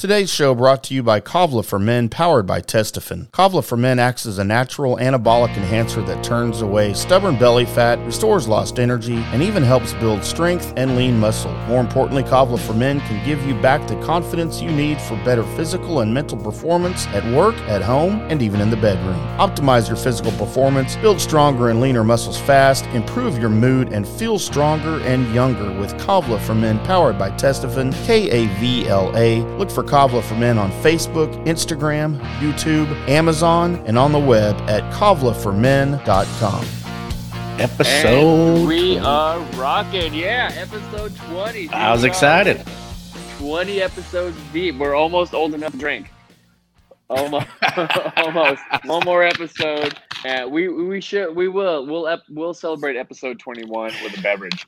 Today's show brought to you by Kavla for Men, powered by Testofen. Kavla for Men acts as a natural anabolic enhancer that turns away stubborn belly fat, restores lost energy, and even helps build strength and lean muscle. More importantly, Kavla for Men can give you back the confidence you need for better physical and mental performance at work, at home, and even in the bedroom. Optimize your physical performance, build stronger and leaner muscles fast, improve your mood, and feel stronger and younger with Kavla for Men, powered by Testofen, K A V L A. Look for Kavla for Men on Facebook, Instagram, YouTube, Amazon, and on the web at kavlaformen.com. Episode. And we are rocking. Yeah, episode 20. dude. I was excited. 20 episodes deep. We're almost old enough to drink. Almost. almost. One more episode. And we we should we will we'll ep, we'll celebrate episode 21 with a beverage.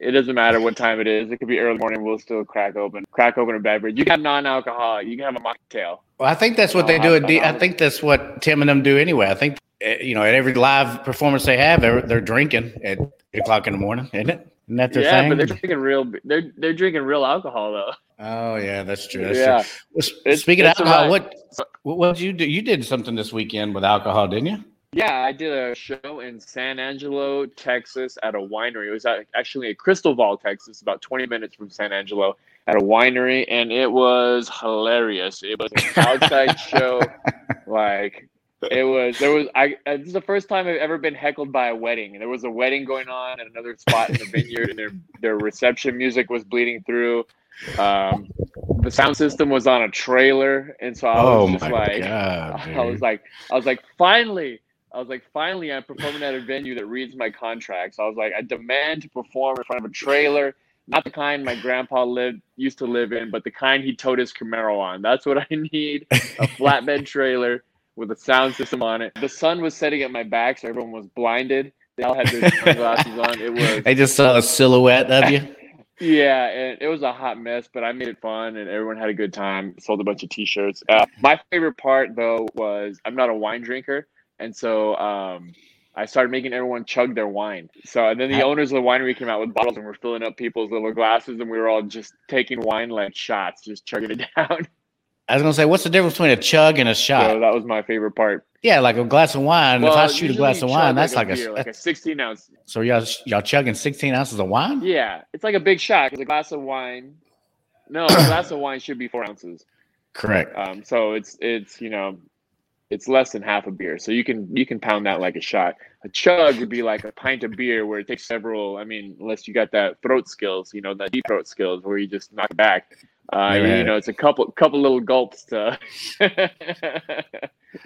It doesn't matter what time it is. It could be early morning. We'll still crack open crack open a beverage. You can have non-alcoholic. You can have a mocktail. Well, I think that's what they do. At D- I think that's what Tim and them do anyway. I think eh, you know at every live performance they have, they're, they're drinking at eight o'clock in the morning, isn't it? Isn't that their yeah, thing? but they're drinking real. They're they're drinking real alcohol though. oh yeah, that's true. That's yeah. true. Well, It's- speaking it's of alcohol, what what what did you do? You did something this weekend with alcohol, didn't you? Yeah, I did a show in San Angelo, Texas, at a winery. It was at, actually Christoval, Texas, about 20 minutes from San Angelo, at a winery, and it was hilarious. It was an outside show, like it was. There was. I. uh, This is the first time I've ever been heckled by a wedding. There was a wedding going on at another spot in the vineyard, and their their reception music was bleeding through. Um, the sound system was on a trailer, and so I was oh just my like, god! I was like, I was like, finally, I was like, finally, I'm performing at a venue that reads my contract. So I was like, I demand to perform in front of a trailer, not the kind my grandpa lived used to live in, but the kind he towed his Camaro on. That's what I need: a flatbed trailer with a sound system on it. The sun was setting at my back, so everyone was blinded. They all had their sunglasses on. It was they just saw a silhouette of you. yeah, and it was a hot mess, but I made it fun, and everyone had a good time. Sold a bunch of T-shirts. Uh, my favorite part, though, was I'm not a wine drinker, and so um, I started making everyone chug their wine. So, and then the owners of the winery came out with bottles, and we're filling up people's little glasses, and we were all just taking wine like shots, just chugging it down. I was gonna say, what's the difference between a chug and a so shot? that was my favorite part. yeah, like a glass of wine. Well, if I shoot a glass of wine, that's like, a, beer, a, like a 16 ounce. so y'all y'all chugging sixteen ounces of wine. Yeah, it's like a big shot because a glass of wine. No, a glass of wine should be four ounces. Correct. Um, so it's it's you know, it's less than half a beer. So you can you can pound that like a shot. A chug would be like a pint of beer where it takes several. I mean, unless you got that throat skills, you know, that deep throat skills where you just knock it back. Uh, you know, it's a couple couple little gulps to.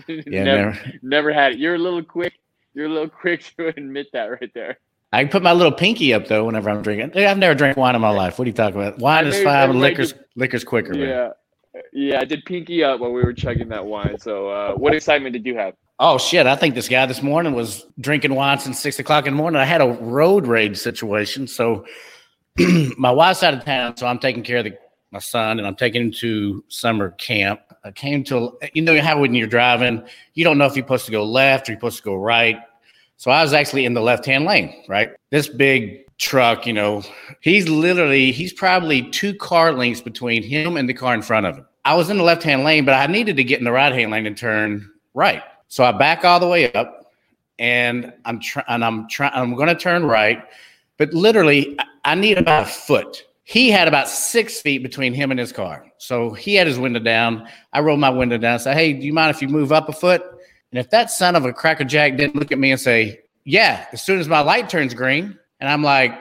Yeah, never, never. never had it. You're a little quick. You're a little quick to admit that right there. I put my little pinky up though whenever I'm drinking. I've never drank wine in my life. What are you talking about? Wine is fine, liquor's liquor's quicker. man. Yeah. I did pinky up while we were chugging that wine. So, uh, what excitement did you have? Oh shit! I think this guy this morning was drinking wine since six o'clock in the morning. I had a road rage situation, so my wife's out of town, so I'm taking care of the, my son, and I'm taking him to summer camp. I came to you know how when you're driving, you don't know if you're supposed to go left or you're supposed to go right. So I was actually in the left hand lane, right? This big truck, you know, he's literally he's probably two car lengths between him and the car in front of him. I was in the left hand lane, but I needed to get in the right hand lane and turn right. So I back all the way up, and I'm trying. And I'm trying. I'm going to turn right, but literally, I- I need about a foot. He had about six feet between him and his car, so he had his window down. I rolled my window down. and Said, "Hey, do you mind if you move up a foot?" And if that son of a crackerjack didn't look at me and say, "Yeah," as soon as my light turns green, and I'm like,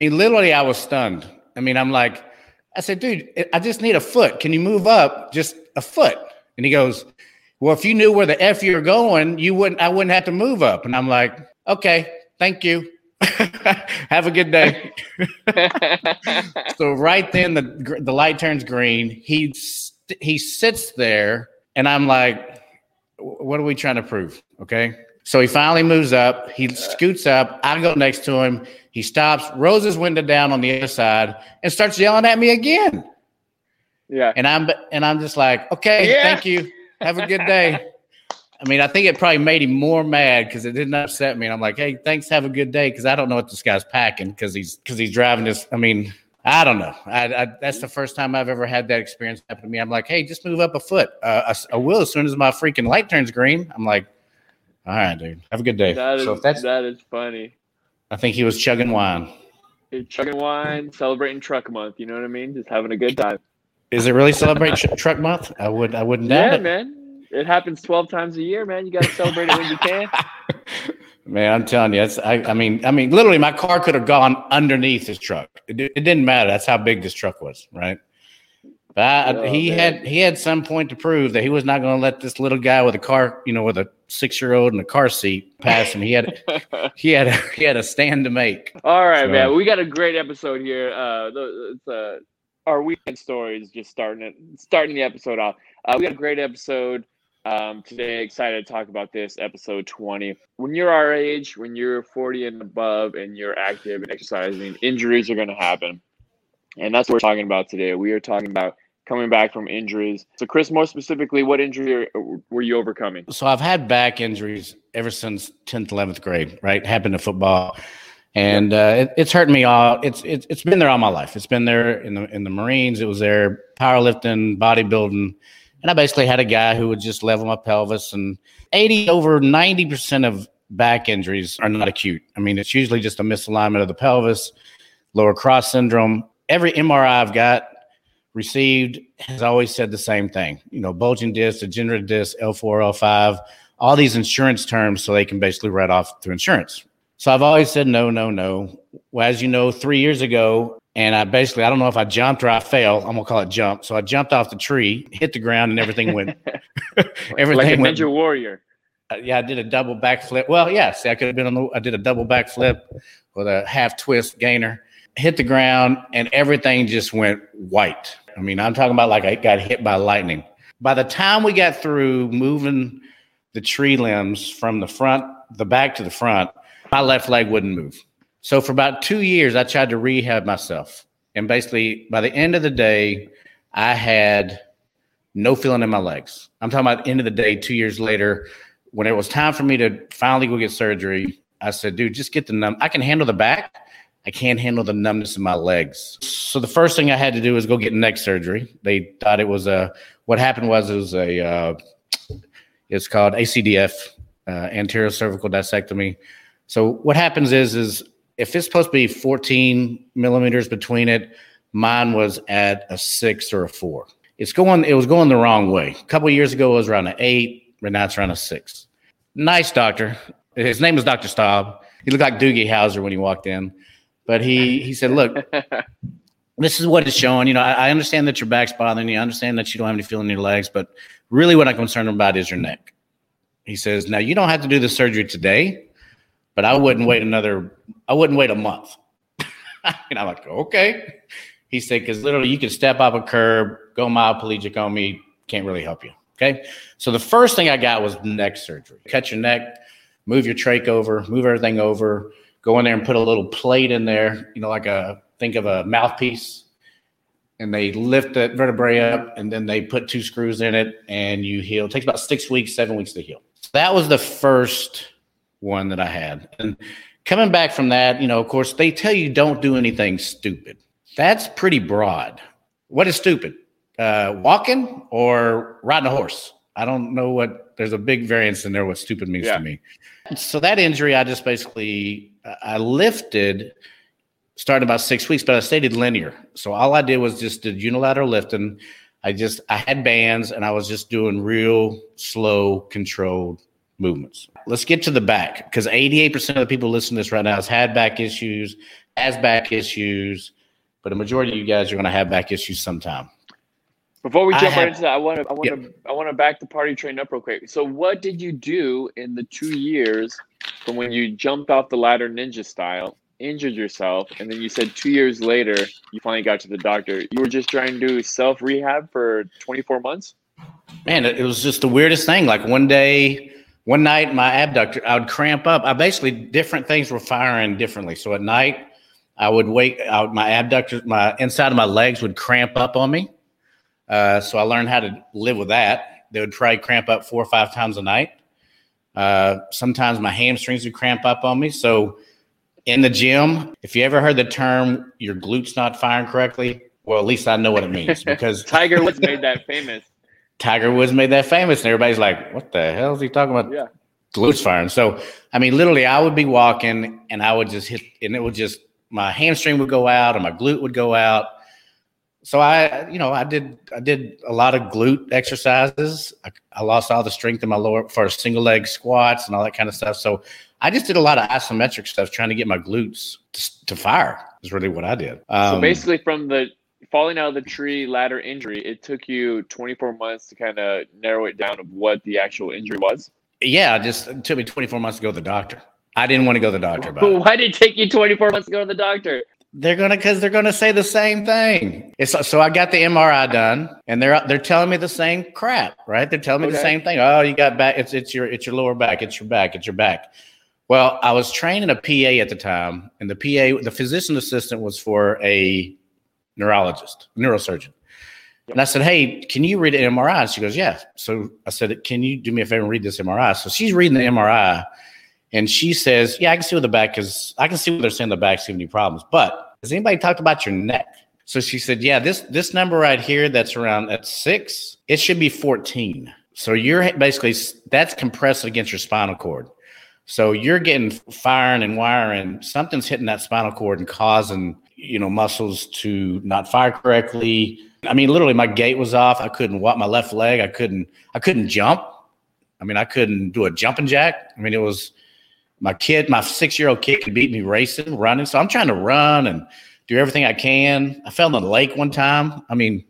mean, literally, I was stunned. I mean, I'm like, I said, dude, I just need a foot. Can you move up just a foot? And he goes, well, if you knew where the F you're going, you wouldn't, I wouldn't have to move up. And I'm like, okay, thank you. have a good day. so right then the, the light turns green. He, he sits there and I'm like, what are we trying to prove? Okay. So he finally moves up. He scoots up. I go next to him. He stops, rolls his window down on the other side, and starts yelling at me again. yeah. And I'm and I'm just like, okay, Yeah. thank you. Have a good day. I mean, I think it probably made him more mad because it didn't upset me. And I'm like, hey, thanks, have a good day. Because I don't know what this guy's packing because he's because he's driving this. I mean, I don't know. I, I, that's the first time I've ever had that experience happen to me. I'm like, hey, just move up a foot. Uh, I, I will as soon as my freaking light turns green. I'm like, all right, dude. Have a good day. That is so if that's that is funny. I think he was chugging wine. You're chugging wine, celebrating truck month. You know what I mean? Just having a good time. Is it really celebrate truck month? I would. I wouldn't doubt Yeah, it. man. It happens twelve times a year, man. You got to celebrate it when you can. Man, I'm telling you, it's, I, I mean, I mean, literally, my car could have gone underneath his truck. It, it didn't matter. That's how big this truck was, right? But Oh, he man. had he had some point to prove that he was not going to let this little guy with a car, you know, with a six year old in a car seat pass him. He had he had he had a stand to make. All right, So- man. We got a great episode here. Uh, it's, uh, our weekend stories just starting it, starting the episode off. Uh, we got a great episode um, today. Excited to talk about this episode twenty. When you're our age, when you're forty and above, and you're active and exercising, injuries are going to happen, and that's what we're talking about today. We are talking about coming back from injuries. So, Chris, more specifically, what injury were you overcoming? So I've had back injuries ever since tenth, eleventh grade. Right, happened to football, and uh, it, it's hurt me all. It's it's it's been there all my life. It's been there in the in the Marines. It was there powerlifting, bodybuilding, and I basically had a guy who would just level my pelvis. And eighty over ninety percent of back injuries are not acute. I mean, it's usually just a misalignment of the pelvis, lower cross syndrome. Every MRI I've got received has always said the same thing. You know, bulging disc, degenerative disc, L4, L5, all these insurance terms so they can basically write off through insurance. So I've always said no, no, no. Well, as you know, three years ago, and I basically, I don't know if I jumped or I fell. I'm gonna call it jump. So I jumped off the tree, hit the ground, and everything went. everything like a went. ninja warrior. Uh, yeah, I did a double backflip. Well, yeah, see, I could have been on the. I did a double backflip with a half twist gainer, hit the ground, and everything just went white. I mean, I'm talking about like I got hit by lightning. By the time we got through moving the tree limbs from the front, the back to the front, my left leg wouldn't move. So for about two years, I tried to rehab myself, and basically, by the end of the day, I had no feeling in my legs. I'm talking about end of the day, two years later, when it was time for me to finally go get surgery, I said, dude, just get the numb. I can handle the back. I can't handle the numbness in my legs. So the first thing I had to do was go get neck surgery. They thought it was a, what happened was it was a, uh, it's called ACDF, uh, anterior cervical discectomy. So what happens is, is if it's supposed to be 14 millimeters between it, mine was at a six or a four. It's going, it was going the wrong way. A couple years ago, it was around an eight, but now it's around a six. Nice doctor. His name was Dr. Staub. He looked like Doogie Howser when he walked in, but he he said, "Look, this is what it's showing. You know, I, I understand that your back's bothering you. I understand that you don't have any feeling in your legs, but really, what I'm concerned about is your neck." He says, "Now you don't have to do the surgery today, but I wouldn't wait another. I wouldn't wait a month." and I'm like, "Okay." He said, "Because literally, you can step off a curb, go myoplegic on me, can't really help you." Okay, so the first thing I got was neck surgery. Cut your neck, move your trach over, move everything over, go in there and put a little plate in there, you know, like a think of a mouthpiece. And they lift that vertebrae up and then they put two screws in it and you heal. It takes about six weeks, seven weeks to heal. That was the first one that I had. And coming back from that, you know, of course, they tell you don't do anything stupid. That's pretty broad. What is stupid? Uh, walking or riding a horse? I don't know what. There's a big variance in there. What stupid means Yeah. to me. So that injury, I just basically I lifted, starting about six weeks, but I stayed linear. So all I did was just did unilateral lifting. I just I had bands and I was just doing real slow, controlled movements. Let's get to the back because 88% of the people listening to this right now has had back issues, has back issues, but a majority of you guys are going to have back issues sometime. Before we jump have- right into that, I want to I want to I want to back the party train up real quick. So, what did you do in the two years from when you jumped off the ladder ninja style, injured yourself, and then you said two years later you finally got to the doctor? You were just trying to do self rehab for 24 months. Man, it, it was just the weirdest thing. Like one day, one night, my abductor, I would cramp up. I basically different things were firing differently. So at night, I would wake out. My abductor, my inside of my legs would cramp up on me. Uh, so I learned how to live with that. They would probably cramp up four or five times a night. Uh, sometimes my hamstrings would cramp up on me. So in the gym, if you ever heard the term your glutes not firing correctly, well, at least I know what it means because Tiger Woods made that famous. Tiger Woods made that famous, and everybody's like, "What the hell is he talking about?" Yeah. glutes firing. So, I mean, literally, I would be walking and I would just hit, and it would just my hamstring would go out and my glute would go out. So I, you know, I did I did a lot of glute exercises. I, I lost all the strength in my lower for single leg squats and all that kind of stuff. So I just did a lot of isometric stuff, trying to get my glutes to, to fire. Is really what I did. Um, so basically, from the falling out of the tree ladder injury, it took you 24 months to kind of narrow it down of what the actual injury was. yeah, I just it took me 24 months to go to the doctor. I didn't want to go to the doctor But. Why did it take you 24 months to go to the doctor? They're gonna because they're gonna say the same thing. It's so I got the MRI done, and they're they're telling me the same crap, right? They're telling me the same thing. Oh, you got back. It's it's your it's your lower back. It's your back. It's your back. Well, I was training a PA at the time, and the PA, the physician assistant, was for a neurologist, neurosurgeon. And I said, "Hey, can you read an MRI?" And she goes, "Yeah." So I said, "Can you do me a favor and read this MRI?" So she's reading the MRI, and she says, "Yeah, I can see what the back is. I can see what they're saying the back's giving you problems. But has anybody talked about your neck?" So she said, "Yeah, this this number right here, that's around at six. It should be fourteen. So you're basically that's compressed against your spinal cord. So you're getting firing and wiring. Something's hitting that spinal cord and causing you know muscles to not fire correctly. I mean, literally, my gait was off. I couldn't walk my left leg. I couldn't. I couldn't jump. I mean, I couldn't do a jumping jack. I mean, it was my kid, my six year old kid could beat me racing, running. So I'm trying to run and do everything I can. I fell in the lake one time. I mean,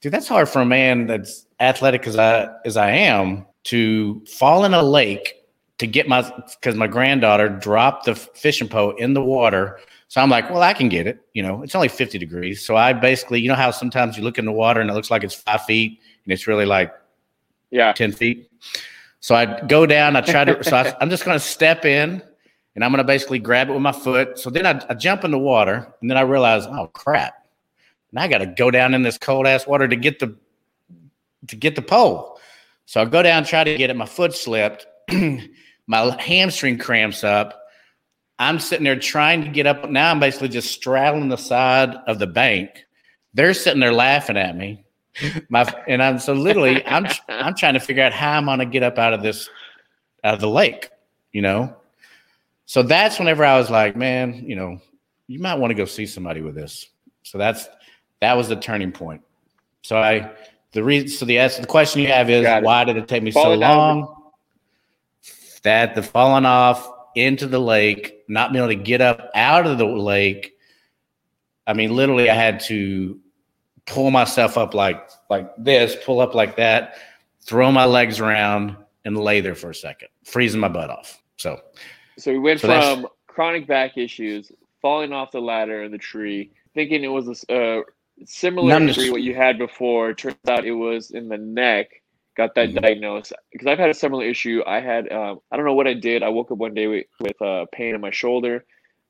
dude, that's hard for a man that's athletic as I as I am to fall in a lake to get my because my granddaughter dropped the fishing pole in the water. So I'm like, well, I can get it. You know, it's only 50 degrees. So I basically, you know how sometimes you look in the water and it looks like it's five feet and it's really like Yeah. 10 feet. So I go down, I try to, so I, I'm just going to step in and I'm going to basically grab it with my foot. So then I, I jump in the water and then I realize, oh crap. Now I got to go down in this cold ass water to get the, to get the pole. So I go down, try to get it. My foot slipped. my hamstring cramps up. I'm sitting there trying to get up. Now I'm basically just straddling the side of the bank. They're sitting there laughing at me. My and I'm so literally I'm I'm trying to figure out how I'm gonna get up out of this out of the lake, you know. So that's whenever I was like, man, you know, you might want to go see somebody with this. So that's that was the turning point. So I the reason so the answer the question you have is why did it take me so Falling of the- long? That the falling off into the lake, not being able to get up out of the lake. I mean, literally, I had to pull myself up like like this, pull up like that, throw my legs around, and lay there for a second, freezing my butt off. So So we went So from chronic back issues, falling off the ladder in the tree, thinking it was a uh, similar Numbness. injury what you had before. Turns out it was in the neck. Got that Mhm. diagnosed because I've had a similar issue. I had um, I don't know what I did. I woke up one day with, with uh, pain in my shoulder.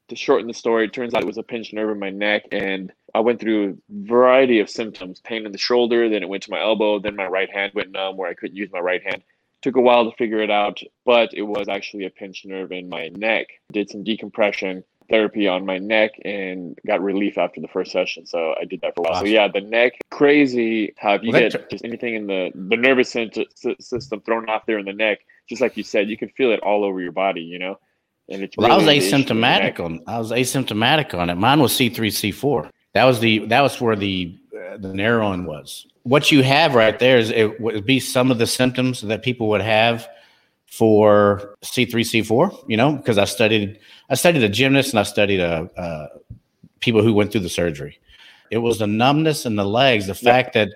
To shorten the story, it turns out it was a pinched nerve in my neck, and I went through a variety of symptoms: pain in the shoulder, then it went to my elbow, then my right hand went numb where I couldn't use my right hand took a while to figure it out, but it was actually a pinched nerve in my neck. Did some decompression therapy on my neck and got relief after the first session. So I did that for a while. So yeah, the neck crazy how if you Well, get that- just anything in the the nervous system thrown off there in the neck, just like you said, you can feel it all over your body. You know, and it's Well, I was really the issue in the neck. asymptomatic on. I was asymptomatic on it. Mine was C three C four. That was the that was where the uh, the narrowing was. What you have right there is it would be some of the symptoms that people would have for C three C four. You know, because I studied I studied a gymnast and I studied a, uh people who went through the surgery. It was the numbness in the legs, the fact that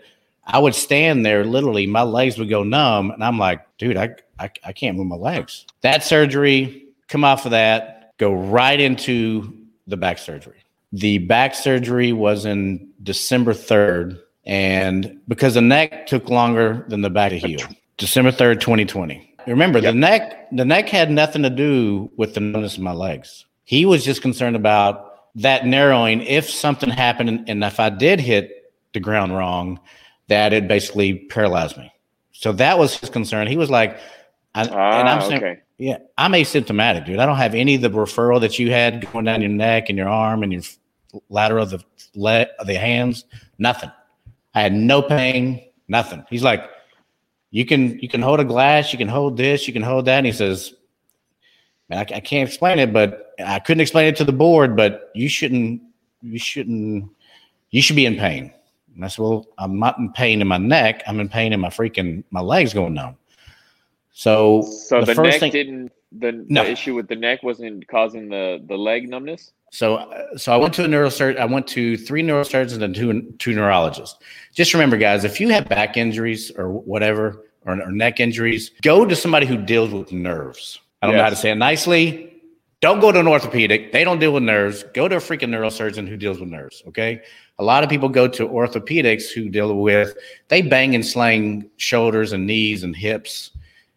I would stand there, literally, my legs would go numb, and I'm like, dude, I, I, I can't move my legs. That surgery, come off of that, go right into the back surgery. The back surgery was in December 3rd, and because the neck took longer than the back to heal, December 3rd, 2020. Remember, Yep. the neck, the neck had nothing to do with the numbness in my legs. He was just concerned about that narrowing. If something happened, and- and if I did hit the ground wrong, that it basically paralyzed me. So that was his concern. He was like, I, and Ah, I'm saying, okay. Yeah, I'm asymptomatic, dude. I don't have any of the referral that you had going down your neck and your arm and your lateral of the leg, of the hands. Nothing. I had no pain. Nothing. He's like, you can you can hold a glass, you can hold this, you can hold that. And he says, man, I, I can't explain it, but I couldn't explain it to the board. But you shouldn't you shouldn't you should be in pain. And I said, well, I'm not in pain in my neck. I'm in pain in my freaking my legs going numb. So, So the, the, first neck thing, didn't. The, No. the issue with the neck wasn't causing the the leg numbness. So, uh, so I went to a neurosurgeon. I went to three neurosurgeons and two two neurologists. Just remember, guys, if you have back injuries or whatever, or, or neck injuries, go to somebody who deals with nerves. I don't know how to say it nicely. Don't go to an orthopedic. They don't deal with nerves. Go to a freaking neurosurgeon who deals with nerves. Okay. A lot of people go to orthopedics who deal with they bang and slang shoulders and knees and hips.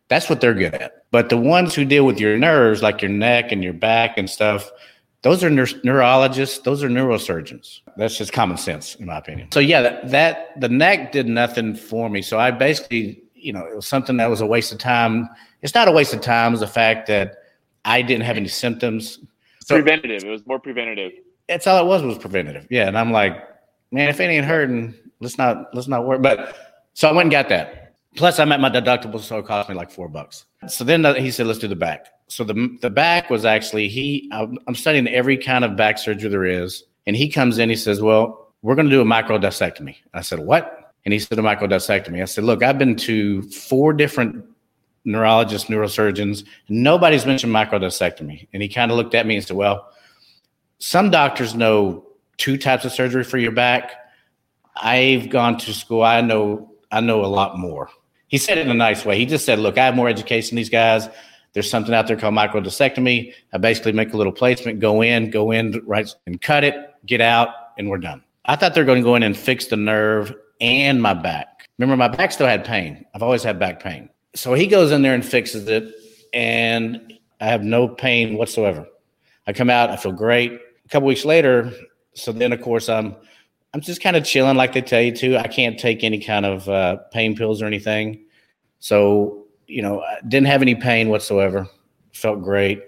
That's what they're good at. But the ones who deal with your nerves, like your neck and your back and stuff, those are neur- neurologists. Those are neurosurgeons. That's just common sense, in my opinion. So yeah, that, that the neck did nothing for me. So I basically, you know, it was something that was a waste of time. It's not a waste of time. It's the fact that I didn't have any symptoms. So preventative. It was more preventative. that's all it was was preventative. Yeah, and I'm like, man, if it ain't hurting, let's not let's not worry. But so I went and got that. Plus, i met my deductible, so it cost me like four bucks. So then uh, he said, let's do the back. So the the back was actually he. I'm studying every kind of back surgery there is, and he comes in. He says, well, we're going to do a microdiscectomy. I said, what? And he said, a microdiscectomy. I said, look, I've been to four different neurologists, neurosurgeons. Nobody's mentioned microdiscectomy. And he kind of looked at me and said, well, some doctors know two types of surgery for your back. I've gone to school. I know I know a lot more. He said it in a nice way. He just said, "Look, I have more education than these guys. There's something out there called microdiscectomy. I basically make a little placement, go in, go in, right, and cut it, get out, and we're done." I thought they're going to go in and fix the nerve and my back. Remember, my back still had pain. I've always had back pain. So he goes in there and fixes it, and I have no pain whatsoever. I come out, I feel great. A couple weeks later, so then of course I'm I'm just kind of chilling like they tell you to. I can't take any kind of uh, pain pills or anything. So, you know, didn't have any pain whatsoever. Felt great.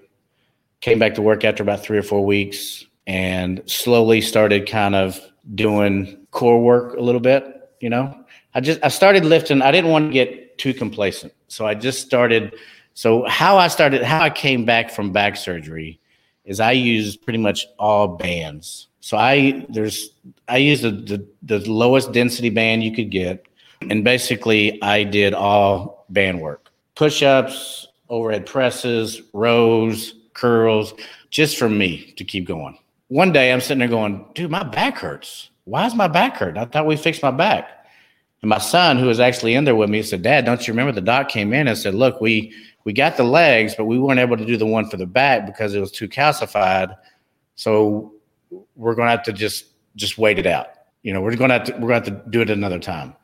Came back to work after about three or four weeks and slowly started kind of doing core work a little bit. You know, I just, I started lifting. I didn't want to get too complacent. So I just started. So, how I started, how I came back from back surgery is I used pretty much all bands. So I there's I used the, the the lowest density band you could get, and basically I did all band work, push-ups, overhead presses, rows, curls, just for me to keep going. One day I'm sitting there going, dude, my back hurts. Why is my back hurt? I thought we fixed my back. And my son, who was actually in there with me, said, Dad, don't you remember the doc came in and said, Look, we we got the legs, but we weren't able to do the one for the back because it was too calcified. So we're gonna have to just just wait it out. You know, we're gonna have to we're gonna have to do it another time.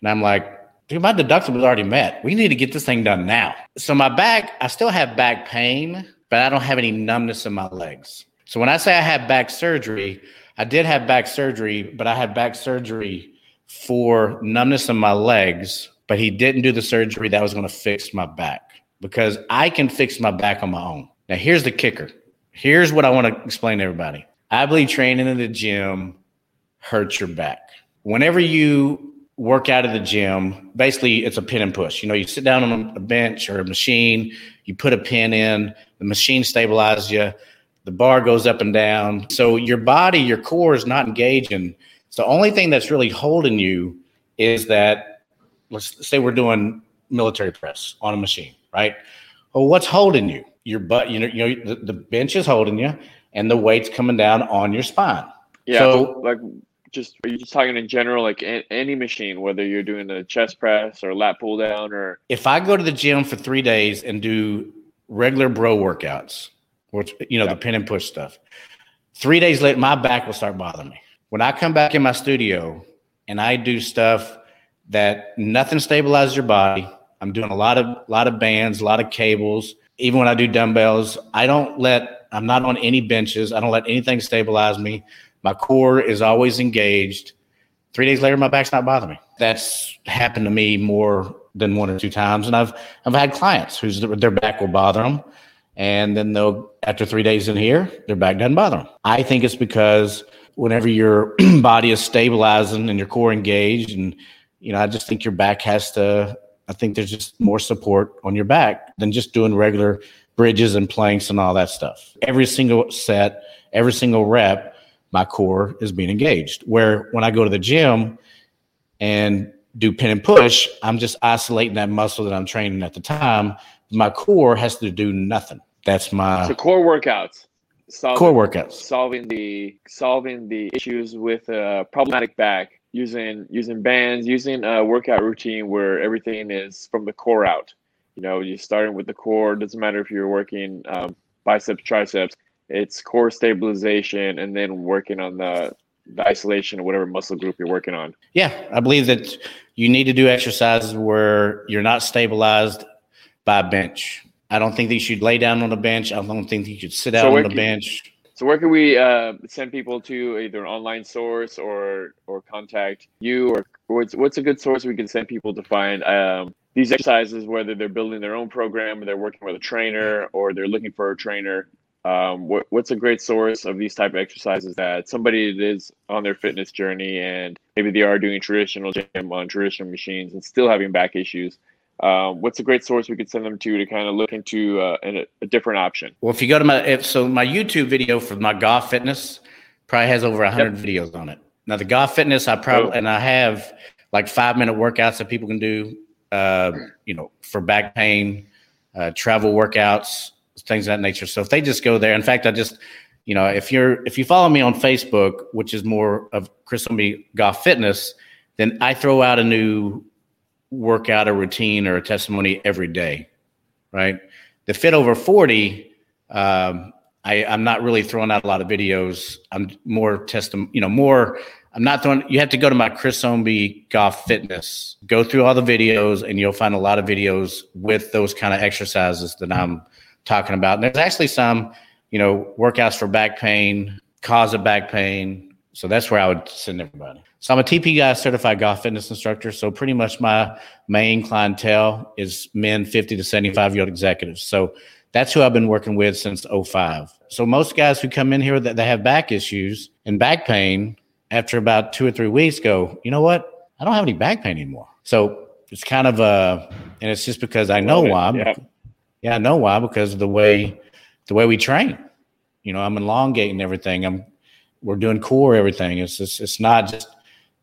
And I'm like, my deductible was already met. We need to get this thing done now. So my back, I still have back pain, but I don't have any numbness in my legs. So when I say I had back surgery, I did have back surgery, but I had back surgery for numbness in my legs, but he didn't do the surgery that was going to fix my back because I can fix my back on my own. Now, here's the kicker. Here's what I want to explain to everybody. I believe training in the gym hurts your back. Whenever you work out of the gym, basically it's a pin and push. You know, you sit down on a bench or a machine, you put a pin in, the machine stabilizes you, the bar goes up and down. So your body, your core is not engaging. So the only thing that's really holding you is that let's say we're doing military press on a machine, right? Well, what's holding you? Your butt, you know, you know, the, the bench is holding you, and the weight's coming down on your spine. Yeah, So- like just are you just talking in general, like a, any machine, whether you're doing a chest press or lat pull down or If I go to the gym for three days and do regular bro workouts, which you know Yeah. the pin and push stuff, three days later my back will start bothering me. When I come back in my studio and I do stuff that nothing stabilizes your body, I'm doing a lot of lot of bands, a lot of cables. Even when I do dumbbells, I don't let I'm not on any benches. I don't let anything stabilize me. My core is always engaged. Three days later, my back's not bothering me. That's happened to me more than one or two times, and I've I've had clients whose their back will bother them, and then they'll after three days in here, their back doesn't bother them. I think it's because whenever your body is stabilizing and your core engaged, and you know, I just think your back has to. I think there's just more support on your back than just doing regular bridges and planks and all that stuff. Every single set, every single rep, my core is being engaged. Where when I go to the gym and do pin and push, I'm just isolating that muscle that I'm training at the time. My core has to do nothing. That's my so core workouts. Solving, core workouts. Solving the solving the issues with a problematic back using using bands, using a workout routine where everything is from the core out. You know, you're starting with the core. Doesn't matter if you're working um, biceps, triceps. It's core stabilization, and then working on the the isolation of whatever muscle group you're working on. Yeah, I believe that you need to do exercises where you're not stabilized by a bench. I don't think that you should lay down on the bench. I don't think that you should sit out so on the can, bench. So where can we uh, send people to either an online source or or contact you or what's what's a good source we can send people to find um, these exercises whether they're building their own program or they're working with a trainer or they're looking for a trainer um, what, what's a great source of these type of exercises that somebody that is on their fitness journey and maybe they are doing traditional gym on traditional machines and still having back issues um, what's a great source we could send them to to kind of look into uh, a, a, different option well if you go to my if, so my youtube video for my golf fitness probably has over 100 yep. videos on it now the golf fitness i probably oh. and i have like five minute workouts that people can do uh, you know for back pain uh, travel workouts things of that nature. So if they just go there, in fact, I just, you know, if you're if you follow me on Facebook, which is more of Chris Homby Golf Fitness, then I throw out a new workout, a routine, or a testimony every day, right? The Fit Over Forty, um, I, I'm not really throwing out a lot of videos. I'm more testim, you know, more. I'm not throwing. You have to go to my Chris Homby Golf Fitness, go through all the videos, and you'll find a lot of videos with those kind of exercises that I'm talking about. And there's actually some, you know, workouts for back pain, cause of back pain. So that's where I would send everybody. So I'm a TPI certified golf fitness instructor. So pretty much my main clientele is men 50 to 75 year old executives. So that's who I've been working with since 05. So most guys who come in here that they have back issues and back pain after about two or three weeks go, you know what? I don't have any back pain anymore. So it's kind of a, and it's just because I know why. Yeah. Yeah, I know why because of the way the way we train. You know, I'm elongating everything. I'm we're doing core everything. It's just, it's not just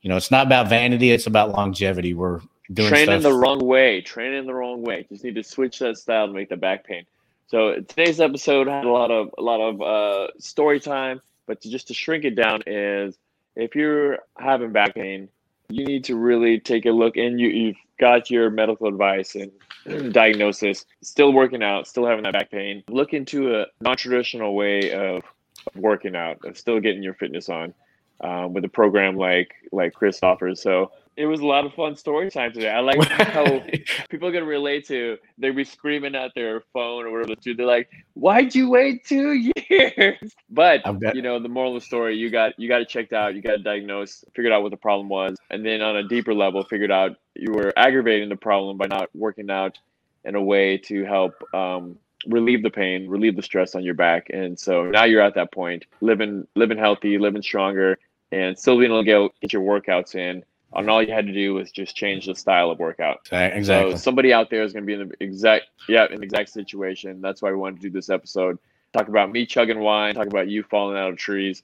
you know, it's not about vanity. It's about longevity. We're doing training the wrong way. Training the wrong way. Just need to switch that style to make the back pain. So today's episode had a lot of a lot of uh, story time, but to, just to shrink it down is if you're having back pain, you need to really take a look and you, you've got your medical advice and diagnosis, still working out, still having that back pain, look into a non-traditional way of working out, of still getting your fitness on um, with a program like like Chris offers. So it was a lot of fun story time today. I like how people can relate to. They be screaming at their phone or whatever. They're like, "Why'd you wait two years?" But you know, the moral of the story: you got you got it checked out, you got it diagnosed, figured out what the problem was, and then on a deeper level, figured out you were aggravating the problem by not working out in a way to help um, relieve the pain, relieve the stress on your back. And so now you're at that point, living living healthy, living stronger, and still being able to get your workouts in and all you had to do was just change the style of workout. Exactly. So somebody out there is going to be in the exact yeah in the exact situation. That's why we wanted to do this episode. Talk about me chugging wine. Talk about you falling out of trees.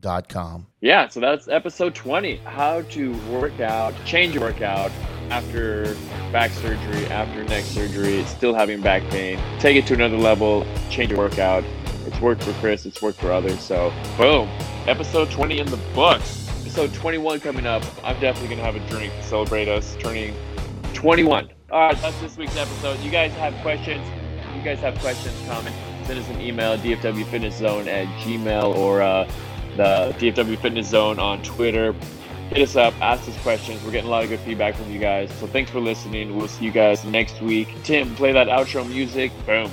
com. Yeah, so that's episode 20 how to work out, change your workout after back surgery, after neck surgery, still having back pain. Take it to another level, change your workout. It's worked for Chris, it's worked for others. So, boom, episode 20 in the books. episode 21 coming up. I'm definitely gonna have a drink to celebrate us turning 21. All right, that's this week's episode. You guys have questions? You guys have questions, comments? Send us an email, dfwfitnesszone at gmail or uh, the DFW Fitness Zone on Twitter. Hit us up, ask us questions. We're getting a lot of good feedback from you guys. So thanks for listening. We'll see you guys next week. Tim, play that outro music. Boom.